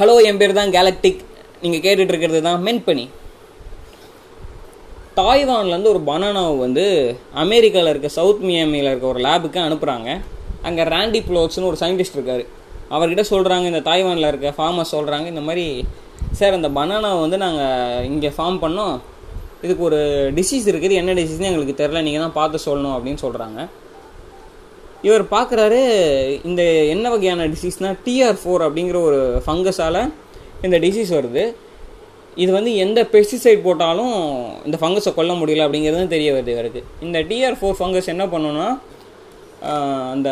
Hello என் பேர் தான் galactic நீங்கள் கேட்டுட்டு இருக்கிறது தான் மென்பனி தாய்வான்லேருந்து ஒரு பனானாவை வந்து அமெரிக்காவில் இருக்க சவுத் மியாமியில் இருக்க ஒரு லேபுக்கு அனுப்புகிறாங்க அங்கே ராண்டி ப்ளோட்ஸ்னு ஒரு சயின்டிஸ்ட் இருக்கார். அவர்கிட்ட சொல்கிறாங்க இந்த தாய்வானில் இருக்க ஃபார்மர்ஸ் சொல்கிறாங்க இந்த மாதிரி சார் அந்த பனானாவை வந்து நாங்கள் இங்கே ஃபார்ம் பண்ணோம். இதுக்கு ஒரு டிசீஸ் இருக்குது. என்ன டிசீஸ்னு எங்களுக்கு தெரில நீங்கள் தான் பார்த்து சொல்லணும் அப்படின்னு சொல்கிறாங்க இவர் பார்க்குறாரு இந்த என்ன வகையான டிசீஸ்னால் டிஆர் ஃபோர் அப்படிங்கிற ஒரு ஃபங்கஸால் இந்த டிசீஸ் வருது. இது வந்து எந்த பெஸ்டிசைட் போட்டாலும் இந்த ஃபங்கஸை கொல்ல முடியல அப்படிங்கிறது தெரிய வருது இவருக்கு. இந்த டிஆர் ஃபோர் ஃபங்கஸ் என்ன பண்ணுன்னா அந்த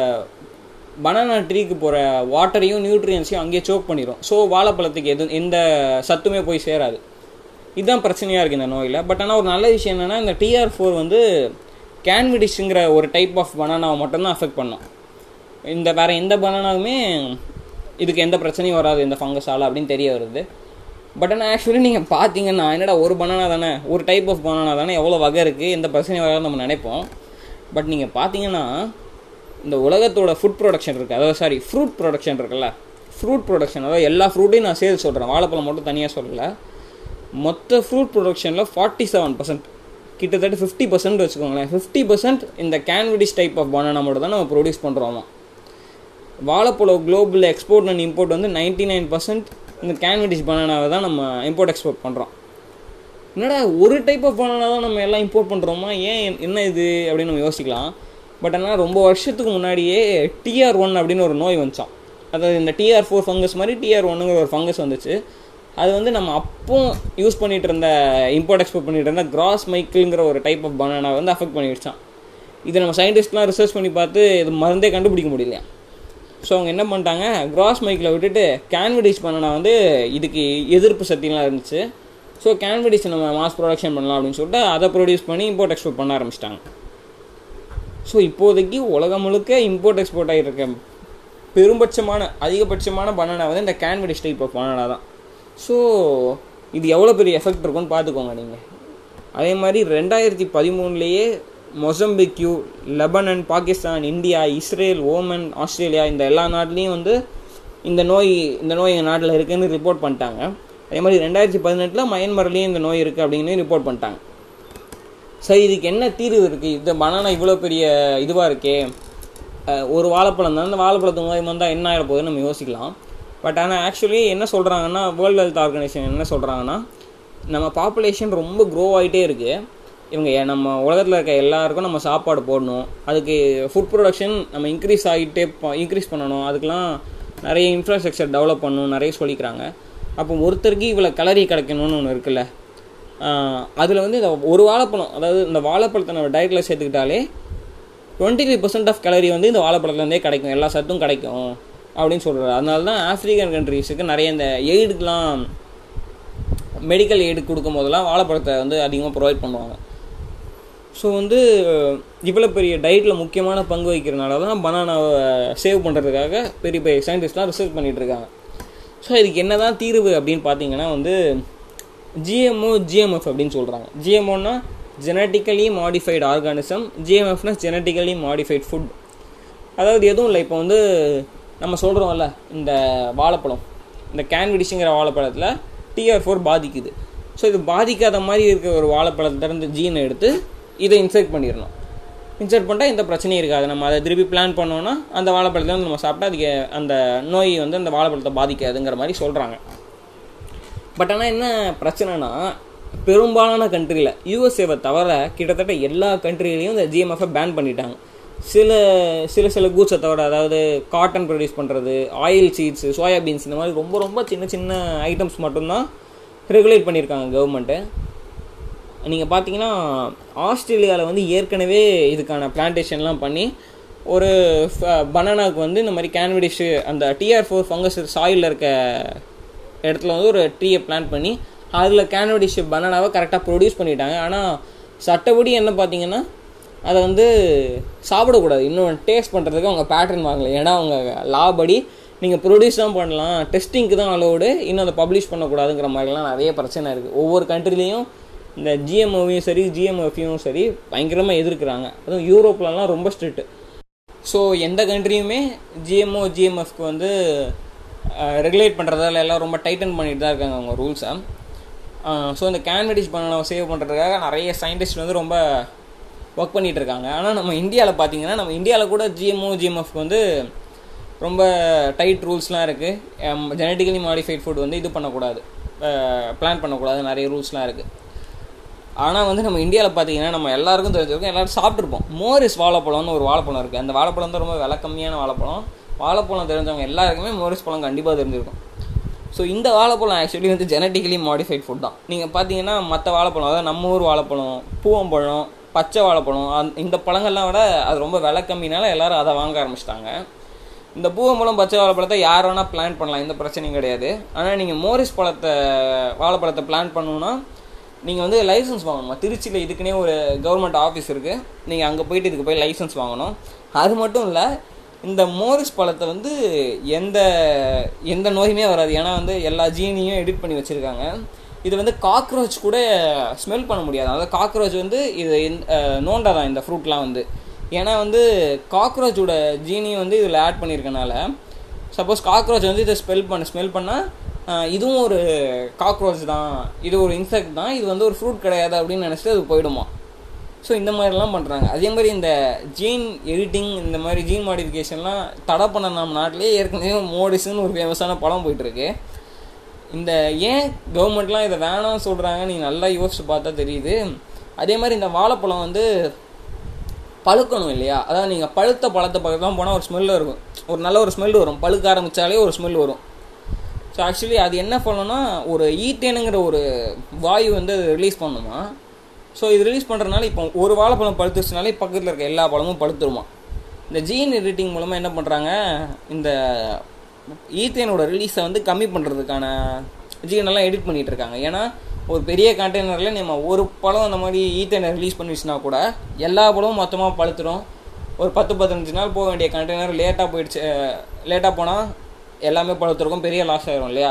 பனானா ட்ரீக்கு போகிற வாட்டரையும் நியூட்ரியன்ஸையும் அங்கேயே சோக் பண்ணிடும் ஸோ வாழைப்பழத்துக்கு எது எந்த சத்துமே போய் சேராது. இதுதான் பிரச்சனையாக இருக்குது இந்த நோயில். பட் ஆனால் ஒரு நல்ல விஷயம் என்னென்னா இந்த டிஆர் ஃபோர் வந்து கேன்விடிஷுங்கிற ஒரு டைப் ஆஃப் பனானாவை மட்டும்தான் அஃபெக்ட் பண்ணும். இந்த வேறு எந்த பனானாவுமே இதுக்கு எந்த பிரச்சனையும் வராது இந்த ஃபங்கஸால் அப்படின்னு தெரிய வருது. பட் ஆனால் ஆக்சுவலி நீங்கள் பார்த்தீங்கன்னா என்னடா ஒரு பனானா தானே ஒரு டைப் ஆஃப் பனானா தானே எவ்வளோ வகை இருக்குது எந்த பிரச்சனையும் வராதுன்னு நம்ம நினைப்போம். பட் நீங்கள் பார்த்தீங்கன்னா இந்த உலகத்தோட ஃபுட் ப்ரொடக்ஷன் இருக்குது அதாவது சாரி ஃப்ரூட் ப்ரொடக்ஷன் இருக்குல்ல. ஃப்ரூட் ப்ரொடக்ஷன் அதாவது எல்லா ஃப்ரூட்டையும் நான் சேர்த்து சொல்கிறேன் வாழைப்பழம் மட்டும் தனியாக சொல்லலை. மொத்த ஃப்ரூட் ப்ரொடக்ஷனில் ஃபார்ட்டி செவன் பர்சன்ட் கிட்டத்தட்ட ஃபிஃப்டி பர்சன்ட் வச்சுக்கோங்களேன். ஃபிஃப்டி பர்சன்ட் இந்த கேன்விடிஸ் டைப் ஆஃப் பனானா மட்டும் தான் நம்ம ப்ரொடியூஸ் பண்ணுறோமா வாழைப்பழம் குளோபல் எக்ஸ்போர்ட் அண்ட் இம்போர்ட் வந்து நைன்டி நைன் பர்சன்ட் இந்த கேன்விடிஸ் பனானாவை தான் நம்ம இம்போர்ட் எக்ஸ்போர்ட் பண்ணுறோம் என்னடா ஒரு டைப் ஆஃப் பனானா தான் நம்ம எல்லாம் இம்போர்ட் பண்ணுறோமா ஏன் என்ன இது? அப்படின்னு நம்ம யோசிக்கலாம். பட் ஆனால் ரொம்ப வருஷத்துக்கு முன்னாடியே டிஆர் ஒன் அப்படின்னு ஒரு நோய் வந்துச்சான் அதாவது இந்த டிஆர் ஃபோர் ஃபங்கஸ் மாதிரி டிஆர் ஒன்னுங்கிற ஒரு ஃபங்கஸ் வந்துச்சு. அது வந்து நம்ம அப்போ யூஸ் பண்ணிகிட்டு இருந்த இம்போர்ட் எக்ஸ்போர்ட் பண்ணிகிட்டு இருந்த கிராஸ் மைக்கிள்ங்கிற ஒரு டைப் ஆஃப் பனானா வந்து அஃபெக்ட் பண்ணிடுச்சான் இதை நம்ம சயின்டிஸ்ட்லாம் ரிசர்ச் பண்ணி பார்த்து இது மருந்தே கண்டுபிடிக்க முடியலையா ஸோ அவங்க என்ன பண்ணிட்டாங்க? கிராஸ் மைக்கில் விட்டுட்டு கேன்வடிஸ் பனானா வந்து இதுக்கு எதிர்ப்பு சக்திலாம் இருந்துச்சு. ஸோ கேன்வடிஸ் நம்ம மாஸ் ப்ரொடக்ஷன் பண்ணலாம் அப்படின்னு சொல்லிட்டு அதை ப்ரொடியூஸ் பண்ணி இம்போர்ட் எக்ஸ்போர்ட் பண்ண ஆரம்பிச்சிட்டாங்க. ஸோ இப்போதைக்கு உலகம் முழுக்க இம்போர்ட் எக்ஸ்போர்ட் ஆகிருக்க பெரும்பட்சமான அதிகபட்சமான பனானா வந்து இந்த கேன்வடிஸ் டைப் ஆஃப் பனானா தான். ஸோ இது எவ்வளோ பெரிய எஃபெக்ட் இருக்கும்னு பார்த்துக்கோங்க நீங்கள் அதே மாதிரி ரெண்டாயிரத்தி பதிமூணுலேயே Mozambique Lebanon Pakistan India Israel Oman Australia இந்த எல்லா நாட்டிலையும் வந்து இந்த நோய் இந்த நோய் எங்கள் நாட்டில் இருக்குதுன்னு ரிப்போர்ட் பண்ணிட்டாங்க. அதே மாதிரி ரெண்டாயிரத்தி பதினெட்டில் மயன்மரிலையும் இந்த நோய் இருக்குது அப்படின்னு ரிப்போர்ட் பண்ணிட்டாங்க. சரி இதுக்கு என்ன தீர்வு இருக்குது இந்த பனானா இவ்வளோ பெரிய இதுவாக இருக்கே. ஒரு வாழைப்பழம் தான். அந்த வாழைப்பழத்து நோய் வந்தால் என்ன ஆகிட போகுதுன்னு நம்ம யோசிக்கலாம். பட் ஆனால் ஆக்சுவலி என்ன சொல்கிறாங்கன்னா வேர்ல்டு ஹெல்த் ஆர்கனைசேஷன் என்ன சொல்கிறாங்கன்னா நம்ம பாப்புலேஷன் ரொம்ப க்ரோ ஆகிட்டே இருக்குது இவங்க நம்ம உலகத்தில் இருக்க எல்லாருக்கும் நம்ம சாப்பாடு போடணும். அதுக்கு ஃபுட் ப்ரொடக்ஷன் நம்ம இன்க்ரீஸ் ஆகிட்டே இன்க்ரீஸ் பண்ணணும். அதுக்கெலாம் நிறைய இன்ஃப்ராஸ்ட்ரக்சர் டெவலப் பண்ணணும் நிறைய சொல்லிக்கிறாங்க. அப்போ ஒருத்தருக்கு இவ்வளோ கலரி கிடைக்கணும்னு ஒன்று இருக்குல்ல. அதில் வந்து இந்த ஒரு வாழைப்பழம் அதாவது இந்த வாழைப்பழத்தை நம்ம டயட்டில் சேர்த்துக்கிட்டாலே twenty three percent of calorie வந்து இந்த வாழைப்பழத்துலேருந்தே கிடைக்கும். எல்லா சத்தும் கிடைக்கும். அப்படின்னு சொல்கிறார் அதனால தான் ஆஃப்ரிக்கன் கண்ட்ரீஸுக்கு நிறைய இந்த எய்டுக்கெலாம் மெடிக்கல் எய்டு கொடுக்கும் போதெல்லாம் வாழைப்பழத்தை வந்து அதிகமாக ப்ரொவைட் பண்ணுவாங்க. ஸோ வந்து இவ்வளோ பெரிய டயட்டில் முக்கியமான பங்கு வகிக்கிறனால தான் பனானாவை சேவ் பண்ணுறதுக்காக பெரிய பெரிய சயின்டிஸ்ட்லாம் ரிசர்ச் பண்ணிகிட்டு இருக்காங்க. ஸோ இதுக்கு என்ன தான் தீர்வு அப்படின்னு பார்த்தீங்கன்னா வந்து ஜிஎம்ஓ ஜிஎம்எஃப் அப்படின்னு சொல்கிறாங்க ஜிஎம்ஓன்னா ஜெனட்டிக்கலி மாடிஃபைடு ஆர்கானிசம் ஜிஎம்எஃப்னா ஜெனட்டிக்கலி மாடிஃபைட் ஃபுட் அதாவது எதுவும் இல்லை இப்போ வந்து நம்ம சொல்கிறோம்ல இந்த வாழைப்பழம். இந்த கேன்விடிஷுங்கிற வாழைப்பழத்தில் டிஆர் ஃபோர் பாதிக்குது. ஸோ இது பாதிக்காத மாதிரி இருக்க ஒரு வாழைப்பழத்திலேருந்து ஜீனை எடுத்து இதை இன்செர்ட் பண்ணிடணும். இன்செர்ட் பண்ணிட்டால் எந்த பிரச்சனையும் இருக்காது. நம்ம அதை திருப்பி பிளான் பண்ணோன்னா அந்த வாழைப்பழத்தை வந்து நம்ம சாப்பிட்டா அதுக்கு அந்த நோய் வந்து அந்த வாழைப்பழத்தை பாதிக்காதுங்கிற மாதிரி சொல்கிறாங்க பட் ஆனால் என்ன பிரச்சனைனா பெரும்பாலான கண்ட்ரியில் யூஎஸ்ஏவை தவிர கிட்டத்தட்ட எல்லா கண்ட்ரிலையும் இந்த ஜிஎம்எஃப்பை பேன் பண்ணிட்டாங்க. சில சில சில கூச்சத்தோட அதாவது காட்டன் ப்ரொடியூஸ் பண்ணுறது ஆயில் சீட்ஸு சோயாபீன்ஸ் இந்த மாதிரி ரொம்ப ரொம்ப சின்ன சின்ன ஐட்டம்ஸ் மட்டும்தான் ரெகுலேட் பண்ணியிருக்காங்க கவர்மெண்ட்டு நீங்கள் பார்த்தீங்கன்னா ஆஸ்திரேலியாவில் வந்து ஏற்கனவே இதுக்கான பிளான்டேஷன்லாம் பண்ணி ஒரு பனானாவுக்கு வந்து இந்த மாதிரி கேன்விடிஷு அந்த டிஆர் ஃபோர் ஃபங்கஸ் சாயிலில் இருக்க இடத்துல வந்து ஒரு ட்ரீயை பிளான் பண்ணி அதில் கேன்வடிஷ் பனானாவை கரெக்டாக ப்ரொடியூஸ் பண்ணிட்டாங்க. ஆனால் சட்டப்படி என்ன பார்த்தீங்கன்னா அதை வந்து சாப்பிடக்கூடாது. இன்னும் டேஸ்ட் பண்ணுறதுக்கு அவங்க பேட்டர்ன் வாங்கலை. ஏன்னா அவங்க லா படி நீங்கள் ப்ரொடியூஸ் தான் பண்ணலாம். டெஸ்டிங்க்கு தான் அலோடு இன்னும் அதை பப்ளிஷ் பண்ணக்கூடாதுங்கிற மாதிரிலாம் நிறைய பிரச்சனை இருக்குது ஒவ்வொரு கண்ட்ரிலையும் இந்த ஜிஎம்ஓவையும் சரி ஜிஎம்எஃப்யும் சரி பயங்கரமாக எதிர்க்கிறாங்க. அதுவும் யூரோப்லலாம் ரொம்ப ஸ்ட்ரிக்ட்டு ஸோ எந்த கண்ட்ரியுமே ஜிஎம்ஓ ஜிஎம்எஃப்க்கு வந்து ரெகுலேட் பண்ணுறதால எல்லாம் ரொம்ப டைட்டன் பண்ணிட்டு தான் இருக்காங்க அவங்க ரூல்ஸை ஸோ இந்த கேன்வெடிஸ் பண்ண சேவ் பண்ணுறதுக்காக நிறைய சயின்டிஸ்ட் வந்து ரொம்ப ஒர்க் பண்ணிகிட்டு இருக்காங்க ஆனால் நம்ம இந்தியாவில் பார்த்தீங்கன்னா நம்ம இந்தியாவில் கூட ஜிஎம்ஓ ஜிஎம்எஃப்க்கு வந்து ரொம்ப டைட் ரூல்ஸ்லாம் இருக்குது ஜெனட்டிக்கலி மாடிஃபைட் ஃபுட் வந்து இது பண்ணக்கூடாது. பிளான் பண்ணக்கூடாது. நிறைய ரூல்ஸ்லாம் இருக்குது ஆனால் வந்து நம்ம இந்தியாவில் பார்த்தீங்கன்னா நம்ம எல்லாருக்கும் தெரிஞ்சிருக்கோம் எல்லாரும் சாப்பிட்ருப்போம் மோரிஸ் வாழைப்பழம்னு ஒரு வாழைப்பழம் இருக்குது அந்த வாழைப்பழம் தான் ரொம்ப விலை கம்மியான வாழைப்பழம். வாழைப்பழம் தெரிஞ்சவங்க எல்லாருக்குமே மோரிஸ் பழம் கண்டிப்பாக தெரிஞ்சிருக்கும். ஸோ இந்த வாழைப்பழம் ஆக்சுவலி வந்து ஜெனட்டிக்கலி மாடிஃபைட் ஃபுட் தான். நீங்கள் பார்த்தீங்கன்னா மற்ற வாழைப்பழம் அதாவது நம்ம ஊர் வாழைப்பழம் பூவம்பழம் பச்சை வாழைப்பழம் அந் இந்த பழங்கள்லாம் விட அது ரொம்ப விலை கம்மினால எல்லோரும் அதை வாங்க ஆரம்பிச்சிட்டாங்க. இந்த பூவை மூலம் பச்சை வாழைப்பழத்தை யார் வேணால் பிளான் பண்ணலாம் எந்த பிரச்சனையும் கிடையாது. ஆனால் நீங்கள் மோரிஸ் பழத்தை வாழைப்பழத்தை பிளான் பண்ணணுன்னா நீங்கள் வந்து லைசன்ஸ் வாங்கணுமா? திருச்சியில் இதுக்குன்னே ஒரு கவர்மெண்ட் ஆஃபீஸ் இருக்குது நீங்கள் அங்கே போயிட்டு இதுக்கு போய் லைசன்ஸ் வாங்கணும். அது மட்டும் இல்லை இந்த மோரிஸ் பழத்தை வந்து எந்த எந்த நோயுமே வராது. ஏன்னா வந்து எல்லா ஜீனியும் எடிட் பண்ணி வச்சுருக்காங்க. இது வந்து காக்ரோச் கூட ஸ்மெல் பண்ண முடியாது. அதாவது காக்ரோச் வந்து இது நோண்டாதான் இந்த ஃப்ரூட்லாம் வந்து. ஏன்னா வந்து காக்ரோச்சோட ஜீனி வந்து இதில் ஆட் பண்ணியிருக்கனால சப்போஸ் காக்ரோச் வந்து இதை ஸ்மெல் பண்ண ஸ்மெல் பண்ணால் இதுவும் ஒரு காக்ரோச் தான். இது ஒரு இன்செக்ட் தான். இது வந்து ஒரு ஃப்ரூட் கிடையாது அப்படின்னு நினச்சிட்டு அது போயிடுமா? ஸோ இந்த மாதிரிலாம் பண்ணுறாங்க அதே மாதிரி இந்த ஜீன் எடிட்டிங் இந்த மாதிரி ஜீன் மாடிஃபிகேஷன்லாம் தடை பண்ண நம்ம நாட்டிலே ஏற்கனவே மோடிஸ்னு ஒரு ஃபேமஸான படம் போயிட்டுருக்கு இந்த ஏன் கவர்மெண்ட்லாம் இதை வேணாம்னு சொல்கிறாங்க நீ நல்லா யோசிச்சு பார்த்தா தெரியுது. அதே மாதிரி இந்த வாழைப்பழம் வந்து பழுக்கணும் இல்லையா? அதாவது நீங்கள் பழுத்த பழத்தை பக்கத்துலாம் போனால் ஒரு ஸ்மெல் இருக்கும். ஒரு நல்ல ஒரு ஸ்மெல் வரும். பழுக்க ஆரம்பித்தாலே ஒரு ஸ்மெல் வரும். ஸோ ஆக்சுவலி அது என்ன பண்ணணும்னா ஒரு ஈட்டேனுங்கிற ஒரு வாயு வந்து ரிலீஸ் பண்ணுமா? ஸோ இது ரிலீஸ் பண்ணுறதுனால இப்போ ஒரு வாழைப்பழம் பழுத்துச்சுனாலே பக்கத்தில் இருக்க எல்லா பழமும் பழுத்துருமா? இந்த ஜீன் எடிட்டிங் மூலமாக என்ன பண்ணுறாங்க இந்த ஈத்தேனோட ரிலீஸை வந்து கம்மி பண்ணுறதுக்கான ஜீனெல்லாம் எடிட் பண்ணிகிட்டு இருக்காங்க ஏன்னா ஒரு பெரிய கண்டெய்னரில் நம்ம ஒரு பழம் அந்த மாதிரி ஈத்தேனை ரிலீஸ் பண்ணிடுச்சுனா கூட எல்லா பழமும் மொத்தமாக பழுத்துடும் ஒரு பத்து பதினஞ்சு நாள் போக வேண்டிய கண்டெய்னர் லேட்டாக போயிடுச்சு லேட்டாக போனால் எல்லாமே பழுத்துருக்கும் பெரிய லாஸ் ஆகிரும் இல்லையா?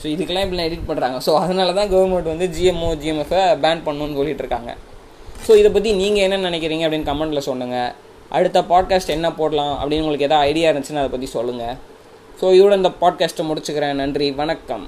ஸோ இதுக்கெல்லாம் இப்படிலாம் எடிட் பண்ணுறாங்க ஸோ அதனால தான் கவர்மெண்ட் வந்து ஜிஎம்ஓ ஜிஎம்எஃபை பேன் பண்ணணும்னு சொல்லிட்டு இருக்காங்க ஸோ இதை பற்றி நீங்கள் என்ன நினைக்கிறீங்க அப்படின்னு கமெண்ட்டில் சொல்லுங்கள் அடுத்த பாட்காஸ்ட் என்ன போடலாம் அப்படின்னு உங்களுக்கு எதாவது ஐடியா இருந்துச்சுன்னா அதை பற்றி சொல்லுங்கள் ஸோ இதோட இந்த பாட்காஸ்ட்டை முடிச்சுக்கிறேன். நன்றி. வணக்கம்.